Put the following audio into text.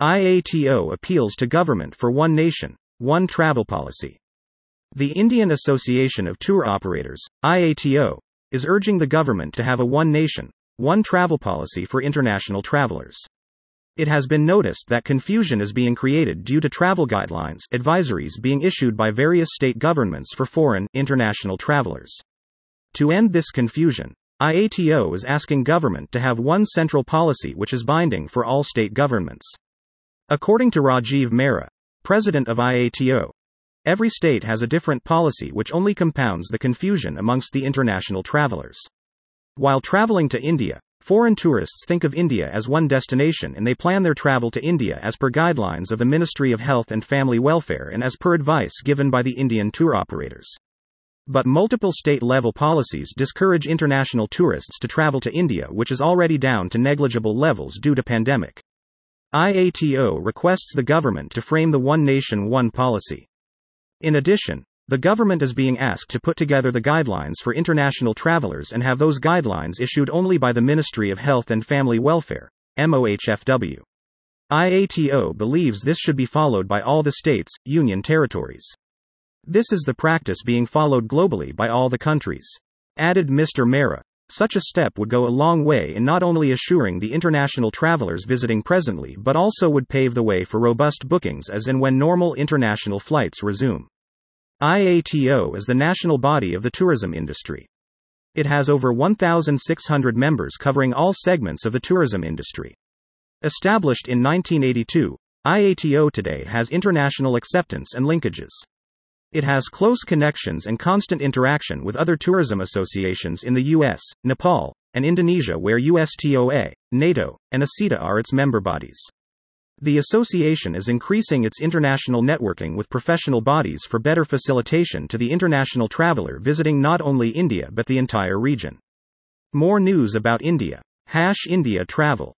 IATO appeals to government for one nation, one travel policy. The Indian Association of Tour Operators, IATO, is urging the government to have a one nation, one travel policy for international travelers. It has been noticed that confusion is being created due to travel guidelines, advisories being issued by various state governments for foreign, international travelers. To end this confusion, IATO is asking government to have one central policy which is binding for all state governments. According to Rajiv Mehra, president of IATO, every state has a different policy which only compounds the confusion amongst the international travelers. While traveling to India, foreign tourists think of India as one destination and they plan their travel to India as per guidelines of the Ministry of Health and Family Welfare and as per advice given by the Indian tour operators. But multiple state level policies discourage international tourists to travel to India, which is already down to negligible levels due to pandemic. IATO requests the government to frame the one nation one policy. In addition, the government is being asked to put together the guidelines for international travelers and have those guidelines issued only by the Ministry of Health and Family Welfare, MOHFW. IATO believes this should be followed by all the states, union territories. This is the practice being followed globally by all the countries. Added Mr. Mehra. Such a step would go a long way in not only assuring the international travelers visiting presently but also would pave the way for robust bookings as and when normal international flights resume. IATO is the national body of the tourism industry. It has over 1,600 members covering all segments of the tourism industry. Established in 1982, IATO today has international acceptance and linkages. It has close connections and constant interaction with other tourism associations in the US, Nepal, and Indonesia, where USTOA, NATO, and ASITA are its member bodies. The association is increasing its international networking with professional bodies for better facilitation to the international traveler visiting not only India but the entire region. More news about India. Hash India Travel.